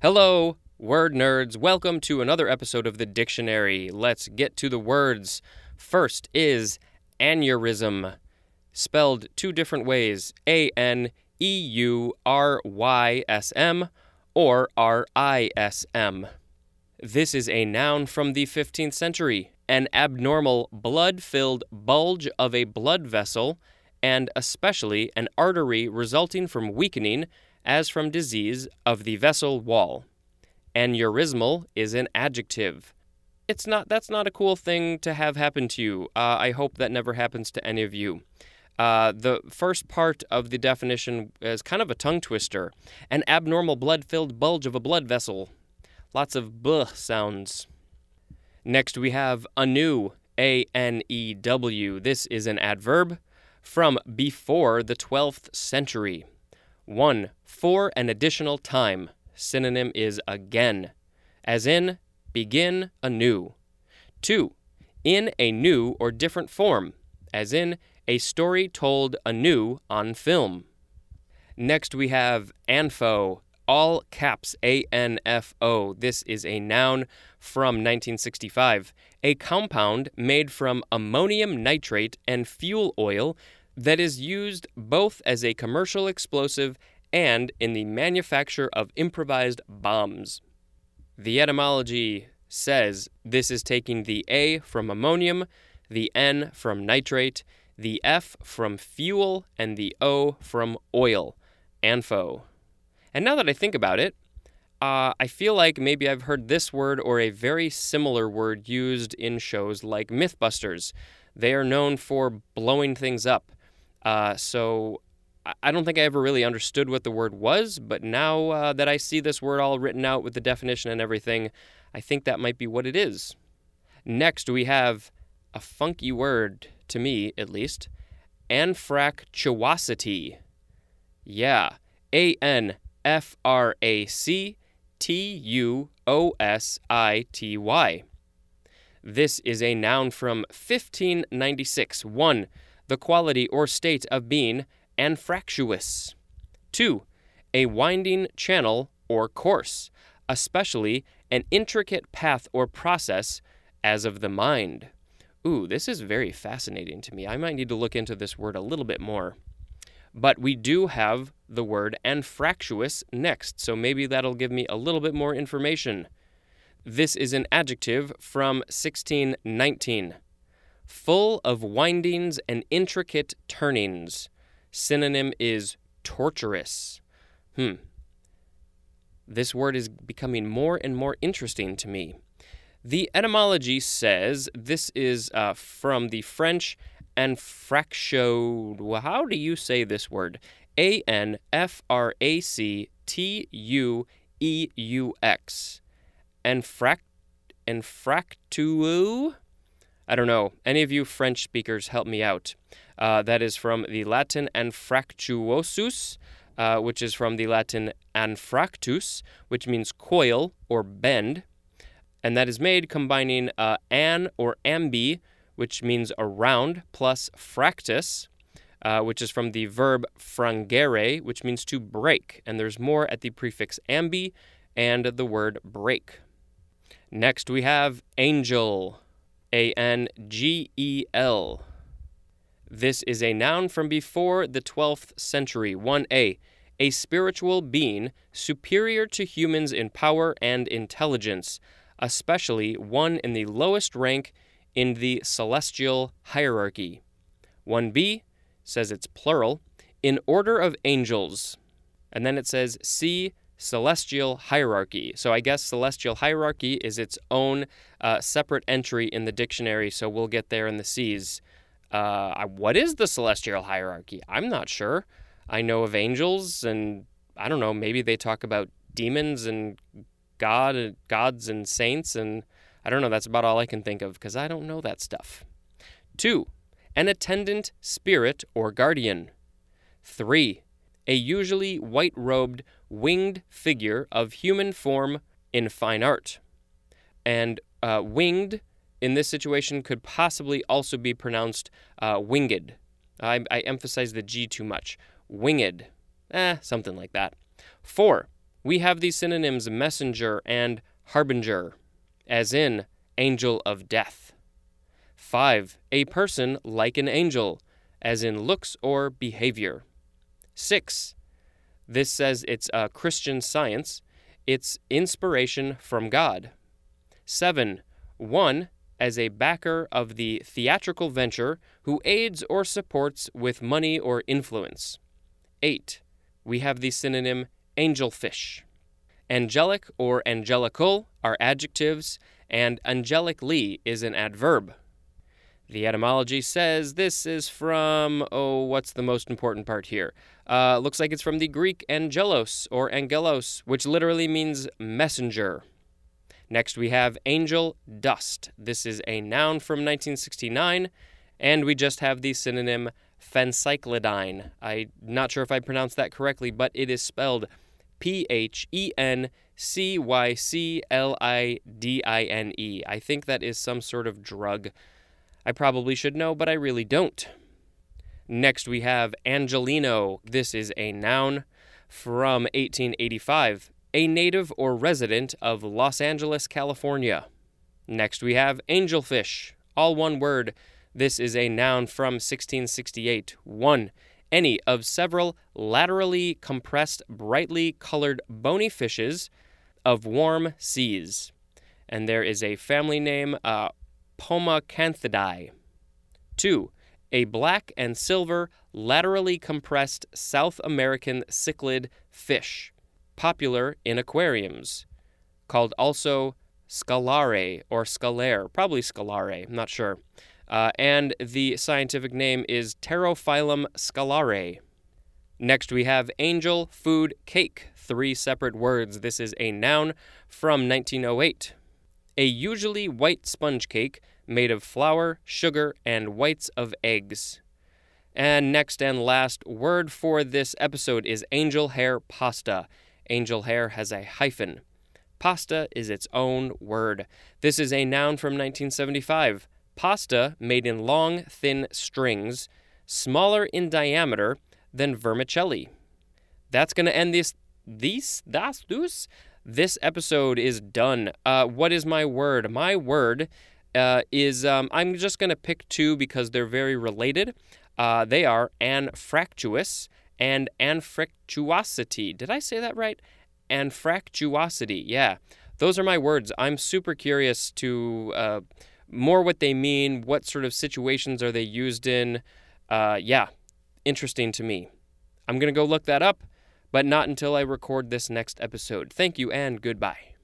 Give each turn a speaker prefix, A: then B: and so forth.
A: Hello, word nerds. Welcome to another episode of the dictionary. Let's get to the words. First is aneurysm, spelled two different ways A N E U R Y S M or R I S M. This is a noun from the 15th century, an abnormal blood filled bulge of a blood vessel, and especially an artery resulting from weakening as from disease of the vessel wall. Aneurysmal is an adjective. It's not that's not a cool thing to have happen to you. Uh, I hope that never happens to any of you. Uh, the first part of the definition is kind of a tongue twister an abnormal blood filled bulge of a blood vessel. Lots of buh sounds. Next, we have anew, A N E W. This is an adverb from before the 12th century. 1. For an additional time. Synonym is again, as in begin anew. 2. In a new or different form, as in a story told anew on film. Next, we have ANFO, all caps A N F O. This is a noun from 1965, a compound made from ammonium nitrate and fuel oil that is used both as a commercial explosive and in the manufacture of improvised bombs. The etymology says this is taking the A from ammonium, the N from nitrate, the F from fuel, and the O from oil. ANFO. And now that I think about it, uh, I feel like maybe I've heard this word or a very similar word used in shows like Mythbusters. They are known for blowing things up. Uh, so I don't think I ever really understood what the word was, but now uh, that I see this word all written out with the definition and everything, I think that might be what it is. Next, we have a funky word, to me at least anfractuosity. Yeah, A N F R A C T U O S I T Y. This is a noun from 1596. 1 the quality or state of being anfractuous. 2. A winding channel or course, especially an intricate path or process, as of the mind. Ooh, this is very fascinating to me. I might need to look into this word a little bit more. But we do have the word anfractuous next, so maybe that'll give me a little bit more information. This is an adjective from 1619 full of windings and intricate turnings. Synonym is torturous. Hmm. This word is becoming more and more interesting to me. The etymology says this is uh, from the French anfractio. How do you say this word? A N F R A C T U E U X. Anfract. Anfractu? I don't know. Any of you French speakers help me out. Uh, that is from the Latin anfractuosus, uh, which is from the Latin anfractus, which means coil or bend. And that is made combining uh, an or ambi, which means around, plus fractus, uh, which is from the verb frangere, which means to break. And there's more at the prefix ambi and the word break. Next, we have angel. A N G E L. This is a noun from before the 12th century. 1a. A spiritual being superior to humans in power and intelligence, especially one in the lowest rank in the celestial hierarchy. 1b says it's plural, in order of angels. And then it says, see celestial hierarchy. So I guess celestial hierarchy is its own uh, separate entry in the dictionary, so we'll get there in the C's. Uh, what is the celestial hierarchy? I'm not sure. I know of angels, and I don't know, maybe they talk about demons and God, gods and saints, and I don't know, that's about all I can think of because I don't know that stuff. Two, an attendant spirit or guardian. Three, a usually white robed, winged figure of human form in fine art. And uh, winged in this situation could possibly also be pronounced uh, winged. I, I emphasize the G too much. Winged. Eh, something like that. Four, We have the synonyms messenger and harbinger, as in angel of death. 5. A person like an angel, as in looks or behavior. 6. This says it's a Christian science, it's inspiration from God. 7. One, as a backer of the theatrical venture who aids or supports with money or influence. 8. We have the synonym angelfish. Angelic or angelical are adjectives, and angelically is an adverb. The etymology says this is from, oh, what's the most important part here? Uh, looks like it's from the Greek angelos or angelos, which literally means messenger. Next, we have angel dust. This is a noun from 1969, and we just have the synonym phencyclidine. I'm not sure if I pronounced that correctly, but it is spelled P H E N C Y C L I D I N E. I think that is some sort of drug. I probably should know, but I really don't. Next, we have Angeleno. This is a noun from 1885, a native or resident of Los Angeles, California. Next, we have angelfish, all one word. This is a noun from 1668. 1. Any of several laterally compressed, brightly colored bony fishes of warm seas. And there is a family name, uh, Pomacanthidae. 2 a black and silver laterally compressed South American cichlid fish, popular in aquariums, called also scalare or scalare, probably scalare, I'm not sure. Uh, and the scientific name is Pterophyllum scalare. Next, we have angel food cake, three separate words. This is a noun from 1908. A usually white sponge cake made of flour, sugar, and whites of eggs. And next and last word for this episode is angel hair pasta. Angel hair has a hyphen. Pasta is its own word. This is a noun from 1975. Pasta made in long, thin strings, smaller in diameter than vermicelli. That's going to end this. These, das, dus. This episode is done. Uh, what is my word? My word uh, is um, I'm just going to pick two because they're very related. Uh, they are anfractuous and anfractuosity. Did I say that right? Anfractuosity. Yeah, those are my words. I'm super curious to uh, more what they mean. What sort of situations are they used in? Uh, yeah, interesting to me. I'm going to go look that up, but not until I record this next episode. Thank you and goodbye.